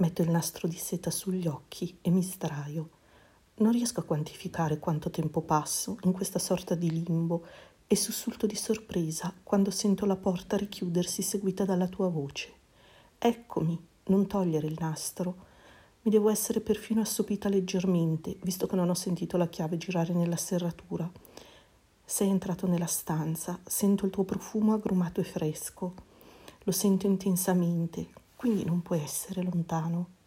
Metto il nastro di seta sugli occhi e mi sdraio. Non riesco a quantificare quanto tempo passo in questa sorta di limbo e sussulto di sorpresa quando sento la porta richiudersi seguita dalla tua voce. Eccomi, non togliere il nastro. Mi devo essere perfino assopita leggermente, visto che non ho sentito la chiave girare nella serratura. Sei entrato nella stanza, sento il tuo profumo agrumato e fresco. Lo sento intensamente, quindi non puoi essere lontano.